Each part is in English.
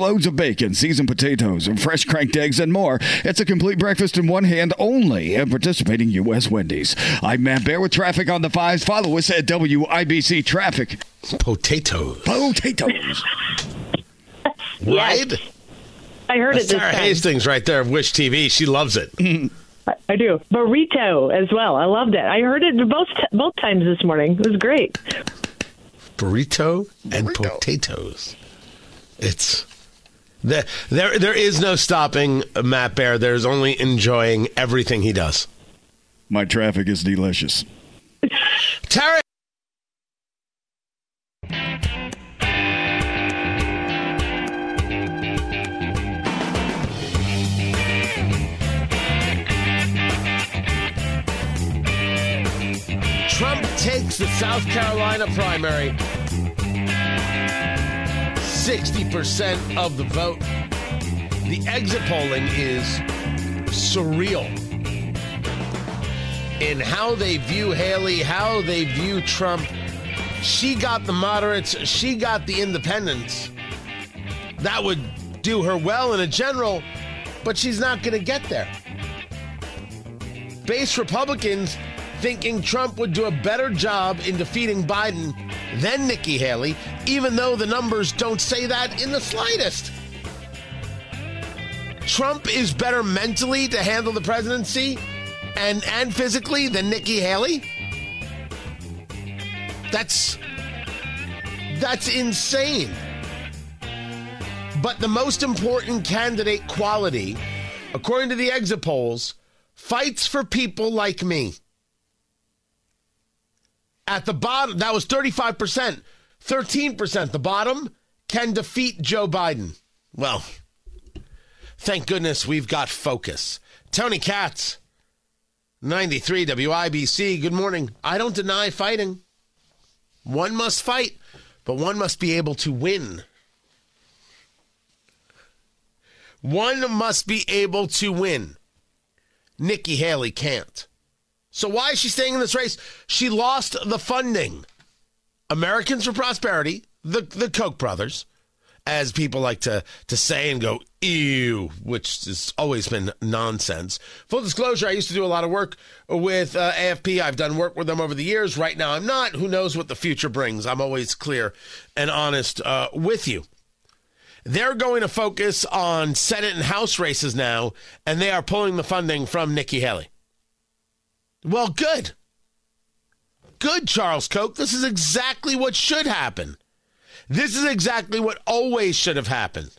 Loads of bacon, seasoned potatoes, and fresh cranked eggs, and more. It's a complete breakfast in one hand only at participating U.S. Wendy's. I'm Matt Bear with traffic on the fives. Follow us at WIBC Traffic. Potatoes. Potatoes. Right? I heard That's it this Sarah time. Hastings right there of Wish TV. She loves it. I- I do. Burrito as well. I loved it. I heard it both both times this morning. It was great. Burrito and potatoes. It's there, there. There is no stopping Matt Bear. There's only enjoying everything he does. My traffic is delicious. Terry. Trump takes the South Carolina primary. 60% of the vote. The exit polling is surreal in how they view Haley, how they view Trump. She got the moderates, she got the independents. That would do her well in a general, but she's not going to get there. Base Republicans thinking Trump would do a better job in defeating Biden than Nikki Haley, even though the numbers don't say that in the slightest. Trump is better mentally to handle the presidency and and physically than Nikki Haley? That's that's insane. But the most important candidate quality, according to the exit polls, fights for people like me. At the bottom, that was 35%. 13%. The bottom can defeat Joe Biden. Well, thank goodness we've got focus. Tony Katz, 93 WIBC. Good morning. I don't deny fighting. One must fight, but one must be able to win. One must be able to win. Nikki Haley can't. So why is she staying in this race? She lost the funding. Americans for Prosperity, the the Koch brothers, as people like to to say and go ew, which has always been nonsense. Full disclosure: I used to do a lot of work with uh, AFP. I've done work with them over the years. Right now, I'm not. Who knows what the future brings? I'm always clear and honest uh, with you. They're going to focus on Senate and House races now, and they are pulling the funding from Nikki Haley. Well, good. Good, Charles Koch. This is exactly what should happen. This is exactly what always should have happened.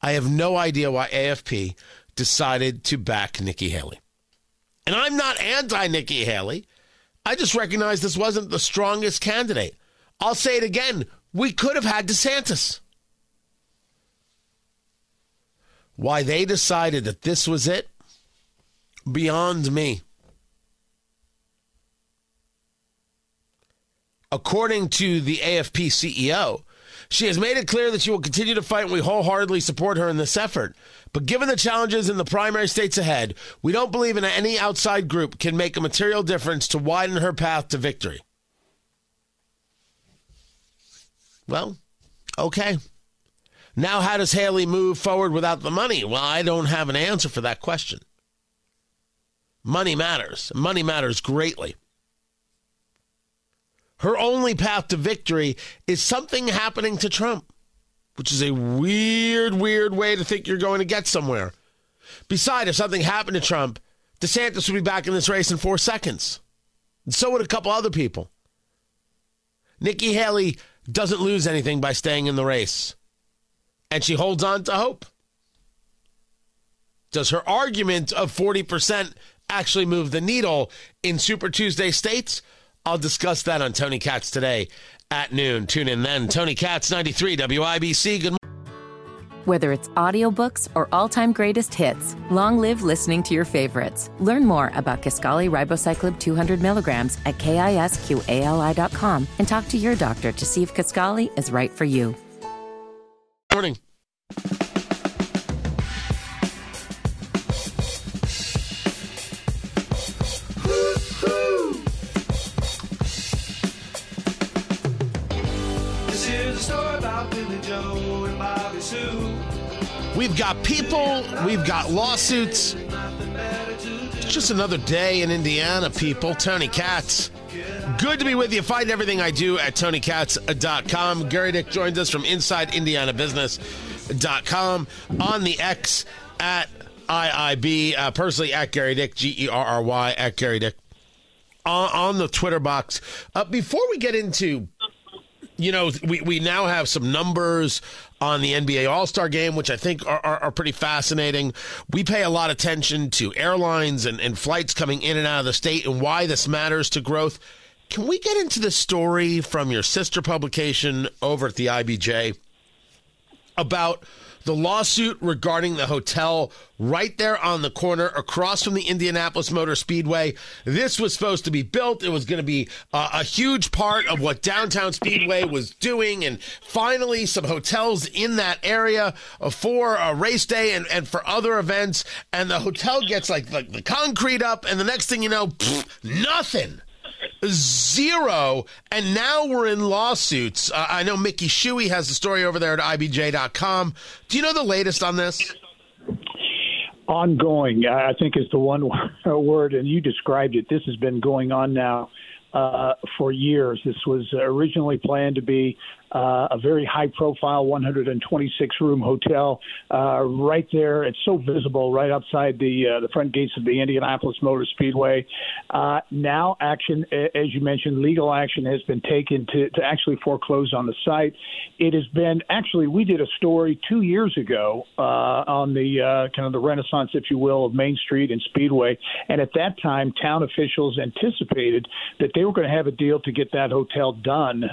I have no idea why AFP decided to back Nikki Haley. And I'm not anti Nikki Haley. I just recognize this wasn't the strongest candidate. I'll say it again. We could have had DeSantis. Why they decided that this was it, beyond me. According to the AFP CEO, she has made it clear that she will continue to fight and we wholeheartedly support her in this effort. But given the challenges in the primary states ahead, we don't believe in any outside group can make a material difference to widen her path to victory. Well, okay. Now, how does Haley move forward without the money? Well, I don't have an answer for that question. Money matters. Money matters greatly. Her only path to victory is something happening to Trump, which is a weird, weird way to think you're going to get somewhere. Besides, if something happened to Trump, DeSantis would be back in this race in four seconds. And so would a couple other people. Nikki Haley doesn't lose anything by staying in the race, and she holds on to hope. Does her argument of 40% actually move the needle in Super Tuesday states? I'll discuss that on Tony Katz today at noon. Tune in then. Tony Katz, 93 WIBC. Good morning. Whether it's audiobooks or all-time greatest hits, long live listening to your favorites. Learn more about Kisqali Ribociclib 200 milligrams at kisqali.com and talk to your doctor to see if Kisqali is right for you. Morning. This is a story about Billy Joe and Bobby Sue. We've got people, we've got lawsuits. It's just another day in Indiana, people. Tony Katz. Good to be with you. Find everything I do at TonyKatz.com. Gerry Dick joins us from InsideIndianaBusiness.com on the X at IIB, uh, personally at Gerry Dick, G E R R Y, at Gerry Dick, on, on the Twitter box. Uh, before we get into you know, we, we now have some numbers on the NBA All Star game, which I think are, are, are, pretty fascinating. We pay a lot of attention to airlines and, and flights coming in and out of the state and why this matters to growth. Can we get into the story from your sister publication over at the IBJ about the lawsuit regarding the hotel right there on the corner across from the Indianapolis Motor Speedway. This was supposed to be built. It was going to be uh, a huge part of what downtown Speedway was doing. And finally, some hotels in that area for a race day and, and for other events. And the hotel gets like, like the concrete up, and the next thing you know, pfft, nothing zero, and now we're in lawsuits. Uh, I know Mickey Shuey has the story over there at IBJ.com. Do you know the latest on this? Ongoing, I think, is the one word, and you described it. This has been going on now uh, for years. This was originally planned to be uh, a very high profile 126 room hotel uh, right there. It's so visible right outside the uh, the front gates of the Indianapolis Motor Speedway. Uh, now, action, as you mentioned, legal action has been taken to, to actually foreclose on the site. It has been actually we did a story two years ago uh, on the uh, kind of the renaissance, if you will, of Main Street and Speedway, and at that time, town officials anticipated that they were going to have a deal to get that hotel done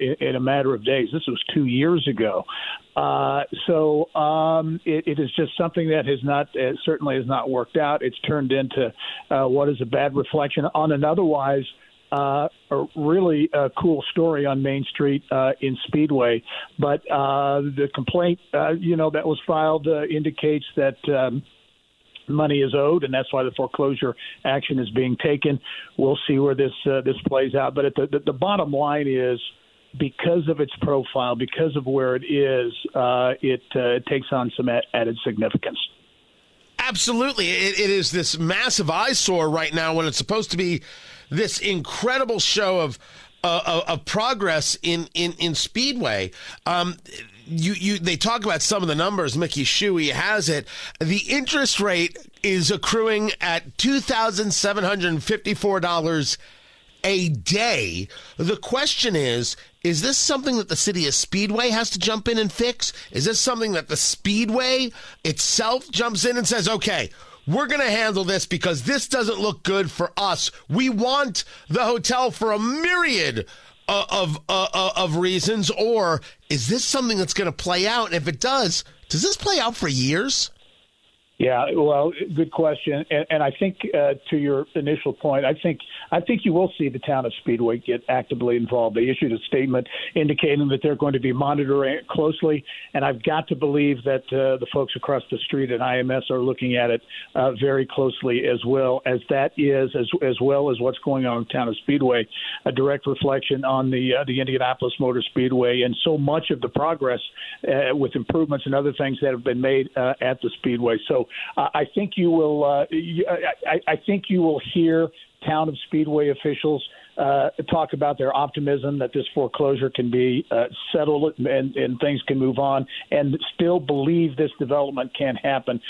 in, in a matter of days. This was two years ago. Uh, so um, it, it is just something that has not uh, certainly has not worked out. It's turned into uh, what is a bad reflection on an otherwise uh, a really uh, cool story on Main Street uh, in Speedway. But uh, the complaint, uh, you know, that was filed uh, indicates that. Um, money is owed, and that's why the foreclosure action is being taken. We'll see where this uh, this plays out. But at the, the the bottom line is because of its profile, because of where it is, uh, it, uh, takes on some added significance. Absolutely. It, it is this massive eyesore right now when it's supposed to be this incredible show of uh, of progress in in in speedway. Um, you you they talk about some of the numbers. Mickey Shuey has it. The interest rate is accruing at two thousand seven hundred fifty four dollars a day. The question is is this something that the city of Speedway has to jump in and fix? Is this something that the Speedway itself jumps in and says, okay, we're going to handle this because this doesn't look good for us. We want the hotel for a myriad of of, of reasons, or is this something that's going to play out? And if it does, does this play out for years? Yeah, well, good question, and, and I think uh, to your initial point, I think I think you will see the town of Speedway get actively involved. They issued a statement indicating that they're going to be monitoring it closely, and I've got to believe that uh, the folks across the street at IMS are looking at it uh, very closely as well as that is as as well as what's going on in town of Speedway, a direct reflection on the uh, the Indianapolis Motor Speedway and so much of the progress uh, with improvements and other things that have been made uh, at the Speedway. So uh, I think you will. Uh, you, I, I think you will hear town of Speedway officials uh, talk about their optimism that this foreclosure can be uh, settled and, and things can move on, and still believe this development can happen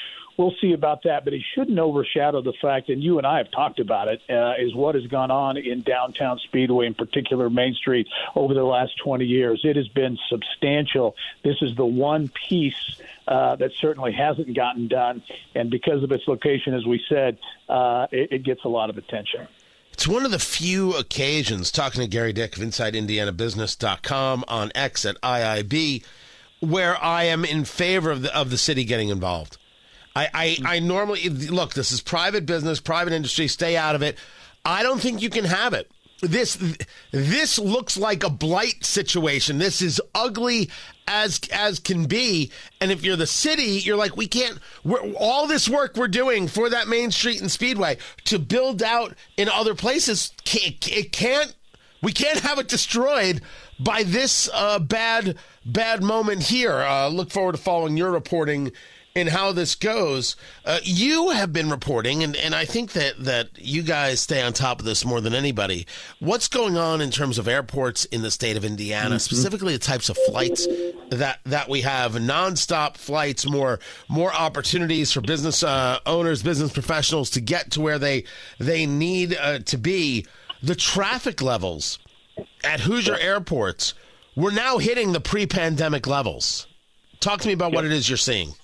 we'll see about that. But it shouldn't overshadow the fact, and you and I have talked about it, uh, is what has gone on in downtown Speedway, in particular Main Street, over the last 20 years. It has been substantial. This is the one piece uh, that certainly hasn't gotten done, and because of its location, as we said, uh, it, it gets a lot of attention. It's one of the few occasions, talking to Gerry Dick of InsideIndianaBusiness.com on X at IIB, where I am in favor of the of the city getting involved. I, I, I normally look. This is private business, private industry. Stay out of it. I don't think you can have it. This this looks like a blight situation. This is ugly as as can be. And if you're the city, you're like, we can't. All this work we're doing for that Main Street and Speedway to build out in other places, it can't. We can't have it destroyed by this uh, bad bad moment here. Uh, look forward to following your reporting in how this goes. Uh, you have been reporting, and, and I think that, that you guys stay on top of this more than anybody. What's going on in terms of airports in the state of Indiana, mm-hmm. specifically the types of flights that, that we have, nonstop flights, more more opportunities for business uh, owners, business professionals to get to where they they need uh, to be. The traffic levels at Hoosier airports, we're now hitting the pre-pandemic levels. Talk to me about what it is you're seeing.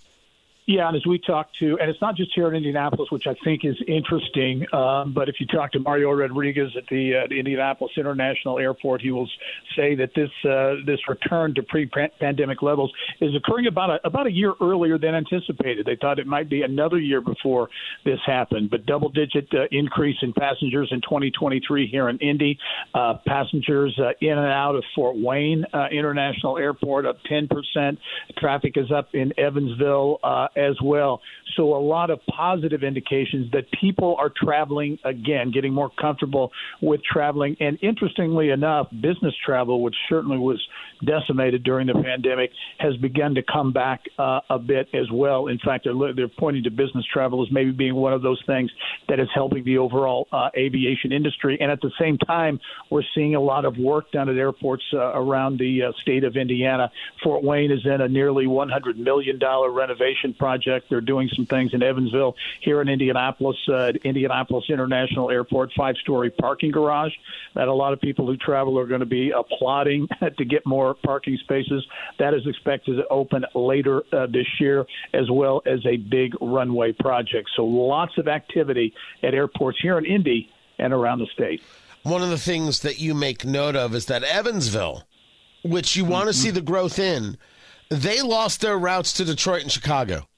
Yeah, and as we talk to, and it's not just here in Indianapolis, which I think is interesting, um, but if you talk to Mario Rodriguez at the, uh, Indianapolis International Airport, he will say that this uh, this return to pre-pandemic levels is occurring about a, about a year earlier than anticipated. They thought it might be another year before this happened, but double-digit uh, increase in passengers in 2023 here in Indy. Uh, passengers uh, in and out of Fort Wayne uh, International Airport up 10 percent. Traffic is up in Evansville as well. So a lot of positive indications that people are traveling again, getting more comfortable with traveling. And interestingly enough, business travel, which certainly was decimated during the pandemic, has begun to come back uh, a bit as well. In fact, they're, they're pointing to business travel as maybe being one of those things that is helping the overall uh, aviation industry. And at the same time, we're seeing a lot of work done at airports uh, around the uh, state of Indiana. Fort Wayne is in a nearly $100 million renovation project. They're doing some things in Evansville, here in Indianapolis, uh, Indianapolis International Airport, five story parking garage that a lot of people who travel are going to be applauding to get more parking spaces. That is expected to open later uh, this year, as well as a big runway project. So lots of activity at airports here in Indy and around the state. One of the things that you make note of is that Evansville, which you want to mm-hmm. see the growth in, they lost their routes to Detroit and Chicago.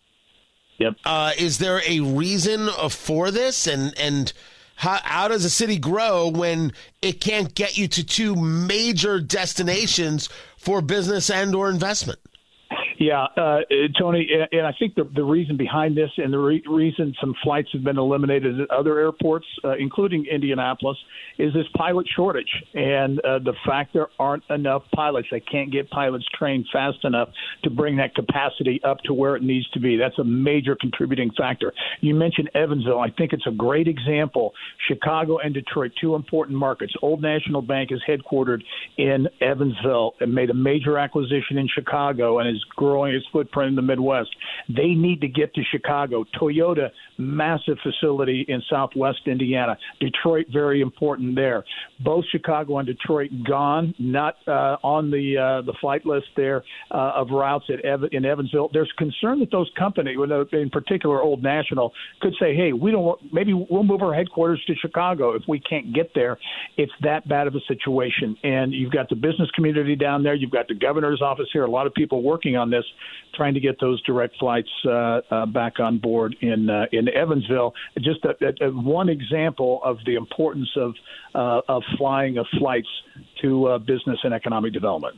Yep. Uh, is there a reason for this? And and how, how does a city grow when it can't get you to two major destinations for business and or investment? Yeah, uh, Tony, and I think the, the reason behind this and the re- reason some flights have been eliminated at other airports, uh, including Indianapolis, is this pilot shortage and uh, the fact there aren't enough pilots. They can't get pilots trained fast enough to bring that capacity up to where it needs to be. That's a major contributing factor. You mentioned Evansville. I think it's a great example. Chicago and Detroit, two important markets. Old National Bank is headquartered in Evansville and made a major acquisition in Chicago and is its footprint in the Midwest. They need to get to Chicago. Toyota, massive facility in Southwest Indiana. Detroit, very important there. Both Chicago and Detroit gone, not uh, on the uh, the flight list there uh, of routes at Ev- in Evansville. There's concern that those companies, in particular Old National, could say, "Hey, we don't. Want, maybe we'll move our headquarters to Chicago if we can't get there." It's that bad of a situation, and you've got the business community down there. You've got the governor's office here. A lot of people working on this, trying to get those direct flights uh, uh, back on board in uh, in Evansville. Just a, a one example of the importance of uh, of flying of flights to uh, business and economic development.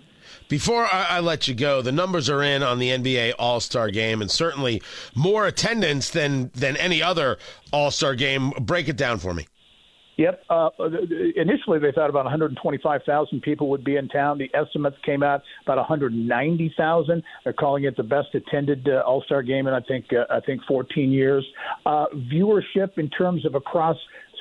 Before I, I, let you go, the numbers are in on the NBA All Star Game, and certainly more attendance than than any other All Star Game. Break it down for me. Yep. Uh, initially, they thought about 125,000 people would be in town. The estimates came out about 190,000. They're calling it the best attended uh, All Star game in I think uh, I think 14 years. Uh, viewership in terms of across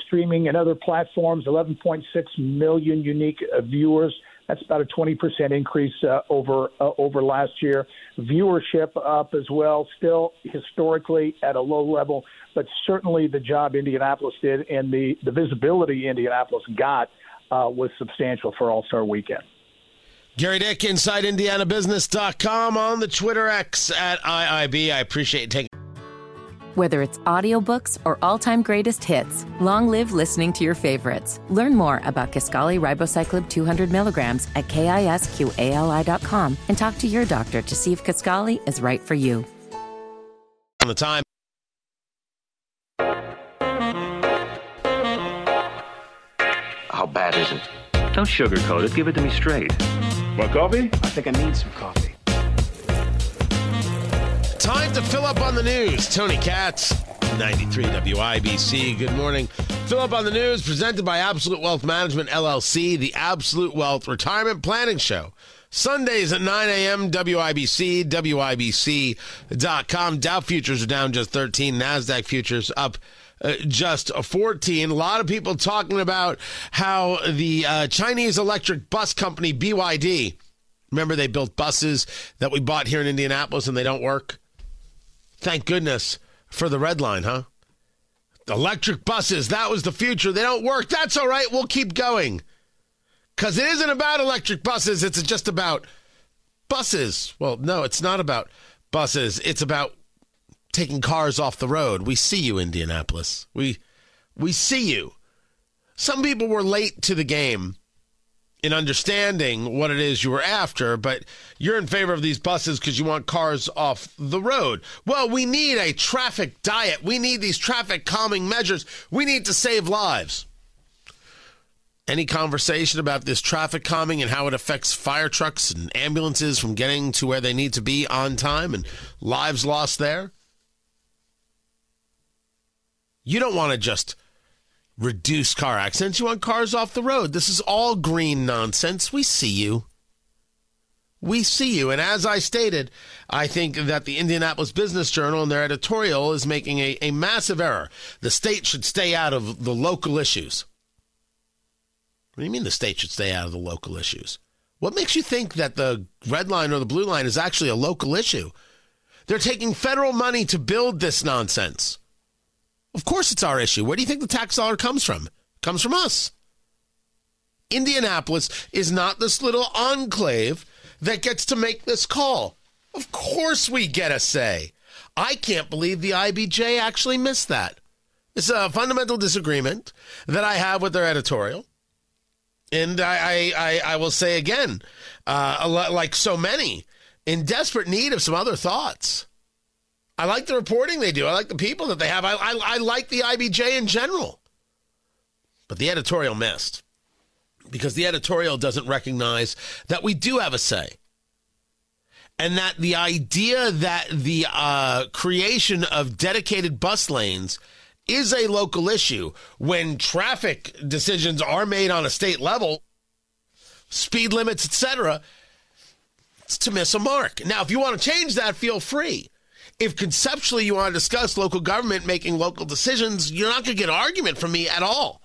streaming and other platforms, 11.6 million unique uh, viewers. That's about a 20% increase uh, over uh, over last year. Viewership up as well, still historically at a low level, but certainly the job Indianapolis did and the, the visibility Indianapolis got uh, was substantial for All Star Weekend. Gerry Dick, InsideIndianaBusiness.com on the Twitter X at IIB. I appreciate taking Whether it's audiobooks or all-time greatest hits, long live listening to your favorites. Learn more about Kisqali Ribociclib 200 milligrams at kisqali.com and talk to your doctor to see if Kisqali is right for you. On the time. How bad is it? Don't sugarcoat it. Give it to me straight. Want coffee? I think I need some coffee. Time to fill up on the news. Tony Katz, 93 WIBC. Good morning. Fill up on the news presented by Absolute Wealth Management LLC, the Absolute Wealth Retirement Planning Show. Sundays at 9 a.m. WIBC, WIBC.com. Dow futures are down just 13. NASDAQ futures up uh, just 14. A lot of people talking about how the uh, Chinese electric bus company BYD, remember they built buses that we bought here in Indianapolis and they don't work? Thank goodness for the red line, huh? Electric buses, that was the future. They don't work. That's all right. We'll keep going. Because it isn't about electric buses, it's just about buses. Well, no, it's not about buses. It's about taking cars off the road. We see you, Indianapolis. We we see you. Some people were late to the game in understanding what it is you were after, but you're in favor of these buses because you want cars off the road. Well, we need a traffic diet. We need these traffic calming measures. We need to save lives. Any conversation about this traffic calming and how it affects fire trucks and ambulances from getting to where they need to be on time and lives lost there? You don't want to just reduce car accidents. You want cars off the road. This is all green nonsense. We see you. We see you. And as I stated, I think that the Indianapolis Business Journal and their editorial is making a, a massive error. The state should stay out of the local issues. What do you mean the state should stay out of the local issues? What makes you think that the red line or the blue line is actually a local issue? They're taking federal money to build this nonsense. Of course it's our issue. Where do you think the tax dollar comes from? It comes from us. Indianapolis is not this little enclave that gets to make this call. Of course we get a say. I can't believe the IBJ actually missed that. It's a fundamental disagreement that I have with their editorial. And I, I, I, will say again, uh, like so many, in desperate need of some other thoughts. I like the reporting they do. I like the people that they have. I, I, I like the IBJ in general. But the editorial missed because the editorial doesn't recognize that we do have a say. And that the idea that the uh, creation of dedicated bus lanes is a local issue when traffic decisions are made on a state level, speed limits, etc., it's to miss a mark. Now, if you want to change that, feel free if conceptually you want to discuss local government making local decisions, you're not going to get argument from me at all.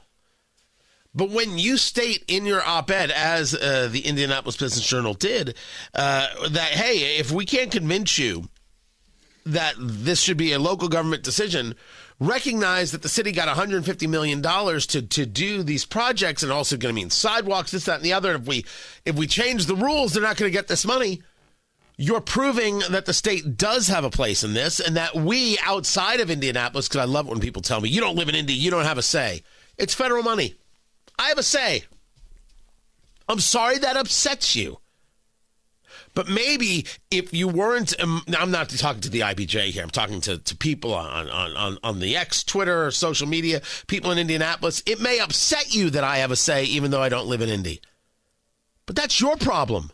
But when you state in your op ed, as uh, the Indianapolis Business Journal did, uh, that, hey, if we can't convince you that this should be a local government decision, recognize that the city got $150 million to, to do these projects and also going to mean sidewalks, this, that, and the other. If we, if we change the rules, they're not going to get this money you're proving that the state does have a place in this and that we outside of Indianapolis, because I love it when people tell me, you don't live in Indy, you don't have a say. It's federal money. I have a say. I'm sorry that upsets you. But maybe if you weren't, um, I'm not talking to the IBJ here. I'm talking to, to people on, on, on, on the X, Twitter, social media, people in Indianapolis. It may upset you that I have a say, even though I don't live in Indy. But that's your problem.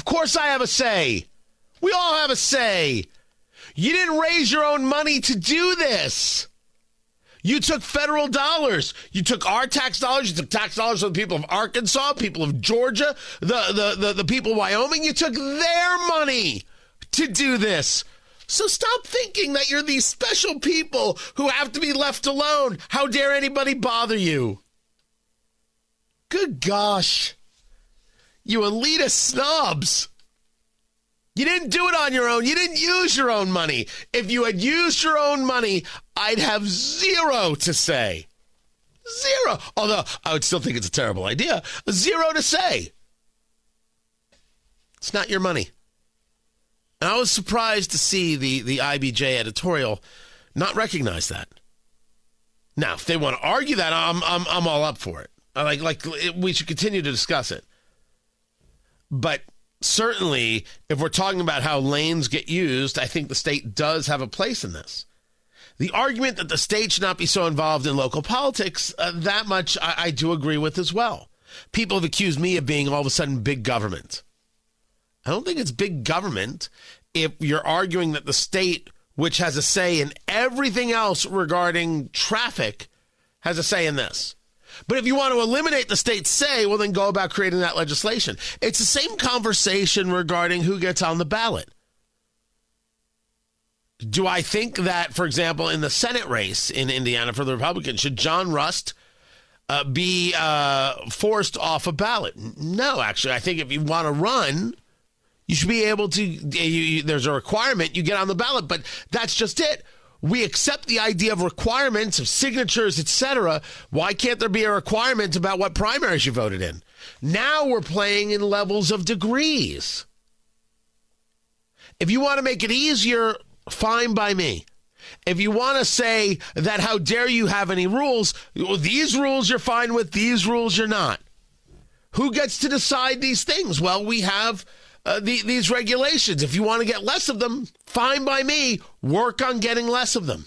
Of course, I have a say. We all have a say. You didn't raise your own money to do this. You took federal dollars. You took our tax dollars. You took tax dollars from the people of Arkansas, people of Georgia, the, the, the, the people of Wyoming. You took their money to do this. So stop thinking that you're these special people who have to be left alone. How dare anybody bother you? Good gosh. You elitist snobs. You didn't do it on your own. You didn't use your own money. If you had used your own money, I'd have zero to say. Zero. Although I would still think it's a terrible idea. Zero to say. It's not your money. And I was surprised to see the, the IBJ editorial not recognize that. Now, if they want to argue that, I'm I'm I'm all up for it. I like like we should continue to discuss it. But certainly, if we're talking about how lanes get used, I think the state does have a place in this. The argument that the state should not be so involved in local politics, uh, that much I, I do agree with as well. People have accused me of being all of a sudden big government. I don't think it's big government if you're arguing that the state, which has a say in everything else regarding traffic, has a say in this. But if you want to eliminate the state's say, well, then go about creating that legislation. It's the same conversation regarding who gets on the ballot. Do I think that, for example, in the Senate race in Indiana for the Republicans, should John Rust uh, be uh, forced off a ballot? No, actually. I think if you want to run, you should be able to. You, you, there's a requirement, you get on the ballot, but that's just it. We accept the idea of requirements, of signatures, etc. Why can't there be a requirement about what primaries you voted in? Now we're playing in levels of degrees. If you want to make it easier, fine by me. If you want to say that how dare you have any rules, well, these rules you're fine with, these rules you're not. Who gets to decide these things? Well, we have uh, the, these regulations. If you want to get less of them, fine by me. Work on getting less of them.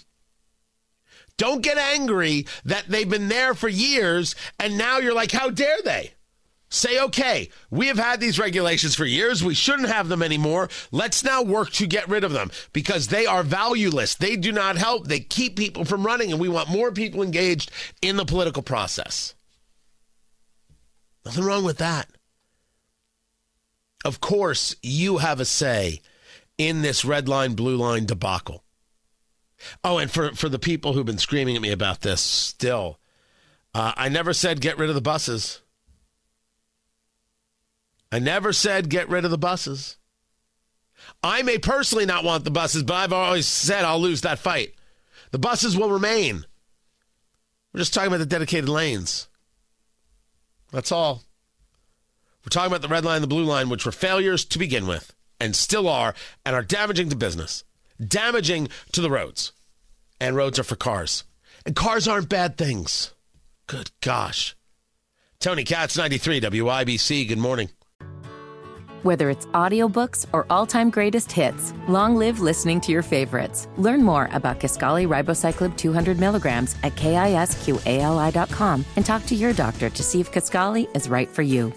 Don't get angry that they've been there for years and now you're like, how dare they? Say, okay, we have had these regulations for years. We shouldn't have them anymore. Let's now work to get rid of them because they are valueless. They do not help. They keep people from running, and we want more people engaged in the political process. Nothing wrong with that. Of course, you have a say in this red line, blue line debacle. Oh, and for, for the people who've been screaming at me about this still, uh, I never said get rid of the buses. I never said get rid of the buses. I may personally not want the buses, but I've always said I'll lose that fight. The buses will remain. We're just talking about the dedicated lanes. That's all. We're talking about the red line and the blue line, which were failures to begin with and still are and are damaging to business, damaging to the roads. And roads are for cars. And cars aren't bad things. Good gosh. Tony Katz, 93 WIBC. Good morning. Whether it's audiobooks or all-time greatest hits, long live listening to your favorites. Learn more about Kisqali Ribociclib 200 milligrams at kisqali.com and talk to your doctor to see if Kisqali is right for you.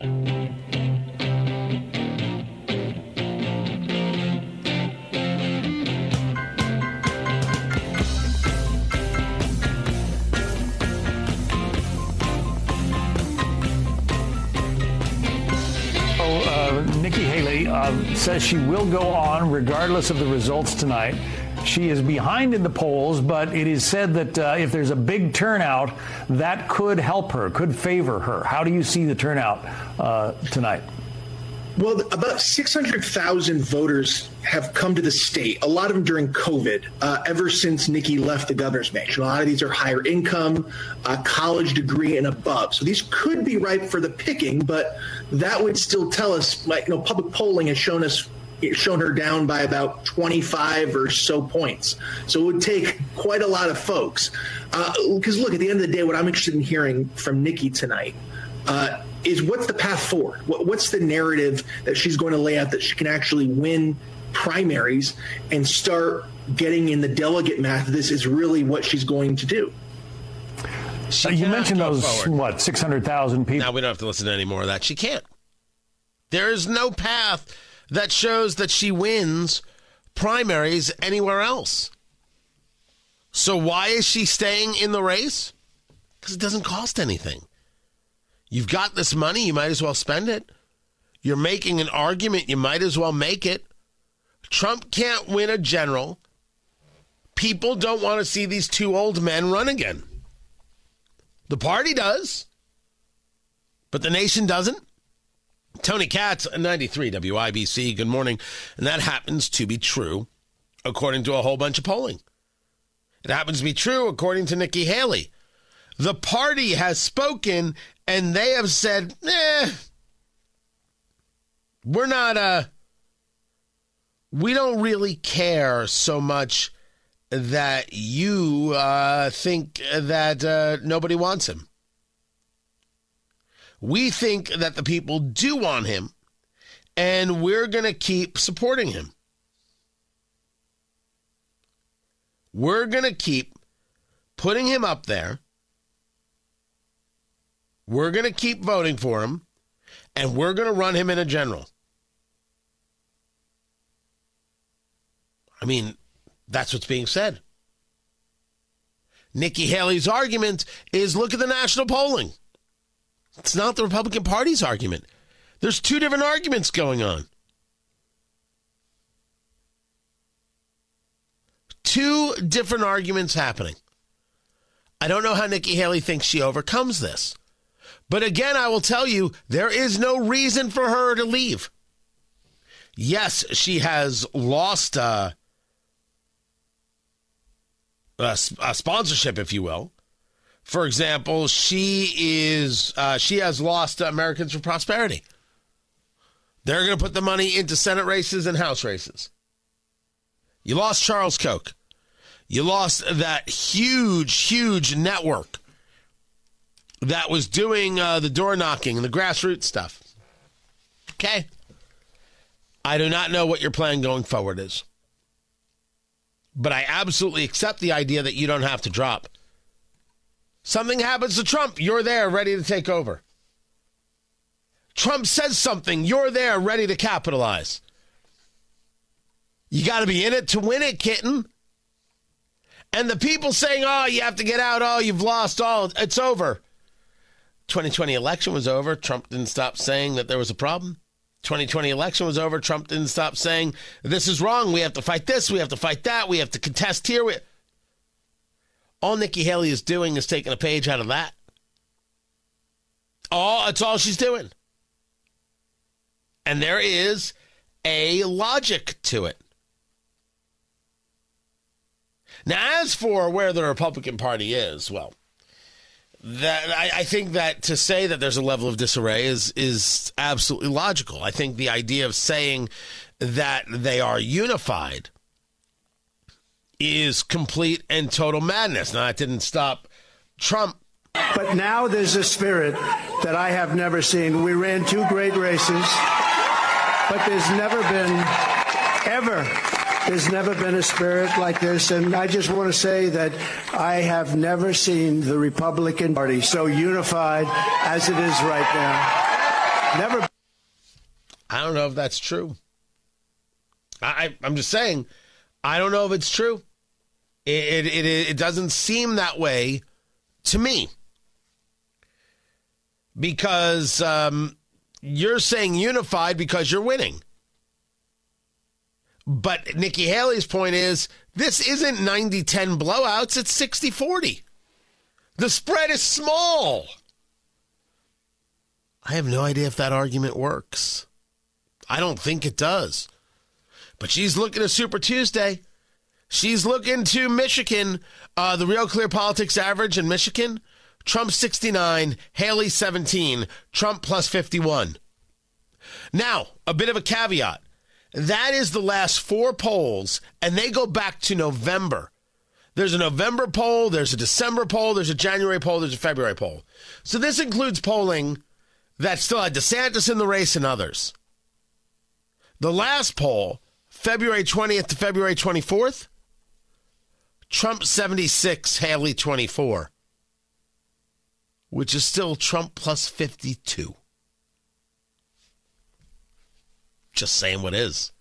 Uh, Nikki Haley uh, says she will go on regardless of the results tonight. She is behind in the polls, but it is said that uh, if there's a big turnout, that could help her, could favor her. How do you see the turnout uh, tonight? Well, about 600,000 voters have come to the state, a lot of them during COVID, uh, ever since Nikki left the governor's mansion. A lot of these are higher income, a college degree and above. So these could be ripe for the picking, but that would still tell us, like, you know, public polling has shown us shown her down by about 25 or so points. So it would take quite a lot of folks. Because uh, look, at the end of the day, what I'm interested in hearing from Nikki tonight uh, is what's the path forward? What, what's the narrative that she's going to lay out that she can actually win primaries and start getting in the delegate math? This is really what she's going to do. So you mentioned those forward. what six hundred thousand people. Now we don't have to listen to any more of that. She can't. There is no path that shows that she wins primaries anywhere else. So why is she staying in the race? Because it doesn't cost anything. You've got this money, you might as well spend it. You're making an argument, you might as well make it. Trump can't win a general. People don't want to see these two old men run again. The party does, but the nation doesn't. Tony Katz, 93 WIBC, good morning. And that happens to be true according to a whole bunch of polling. It happens to be true according to Nikki Haley. The party has spoken and they have said, eh, we're not uh we don't really care so much that you uh, think that uh, nobody wants him. We think that the people do want him, and we're going to keep supporting him. We're going to keep putting him up there. We're going to keep voting for him, and we're going to run him in a general. I mean, that's what's being said. Nikki Haley's argument is look at the national polling. It's not the Republican Party's argument. There's two different arguments going on. Two different arguments happening. I don't know how Nikki Haley thinks she overcomes this. But again, I will tell you, there is no reason for her to leave. Yes, she has lost uh, a, a sponsorship, if you will. For example, she is uh, she has lost Americans for Prosperity. They're going to put the money into Senate races and House races. You lost Charles Koch. You lost that huge, huge network that was doing uh, the door knocking and the grassroots stuff. Okay. I do not know what your plan going forward is. But I absolutely accept the idea that you don't have to drop. Something happens to Trump, you're there ready to take over. Trump says something, you're there ready to capitalize. You got to be in it to win it, kitten. And the people saying, oh, you have to get out, oh, you've lost all, it's over. 2020 election was over. Trump didn't stop saying that there was a problem. 2020 election was over. Trump didn't stop saying, this is wrong. We have to fight this. We have to fight that. We have to contest here. We... All Nikki Haley is doing is taking a page out of that. All, that's all she's doing. And there is a logic to it. Now, as for where the Republican Party is, well, that I, I, think that to say that there's a level of disarray is is absolutely logical. I think the idea of saying that they are unified is complete and total madness. Now, that didn't stop Trump. But now there's a spirit that I have never seen. We ran two great races, but there's never been, ever, there's never been a spirit like this. And I just want to say that I have never seen the Republican Party so unified as it is right now. Never. I don't know if that's true. I, I'm just saying, I don't know if it's true. It, it, it, it doesn't seem that way to me. Because um, you're saying unified because you're winning. But Nikki Haley's point is this isn't 90 10 blowouts, it's 60 40. The spread is small. I have no idea if that argument works. I don't think it does. But she's looking at Super Tuesday. She's looking to Michigan, uh, the Real Clear Politics average in Michigan. Trump 69, Haley 17, Trump plus 51. Now, a bit of a caveat. That is the last four polls, and they go back to November. There's a November poll, there's a December poll, there's a January poll, there's a February poll. So this includes polling that still had DeSantis in the race and others. The last poll, February 20th to February 24th, Trump 76, Haley 24, which is still Trump plus 52. Just saying what is.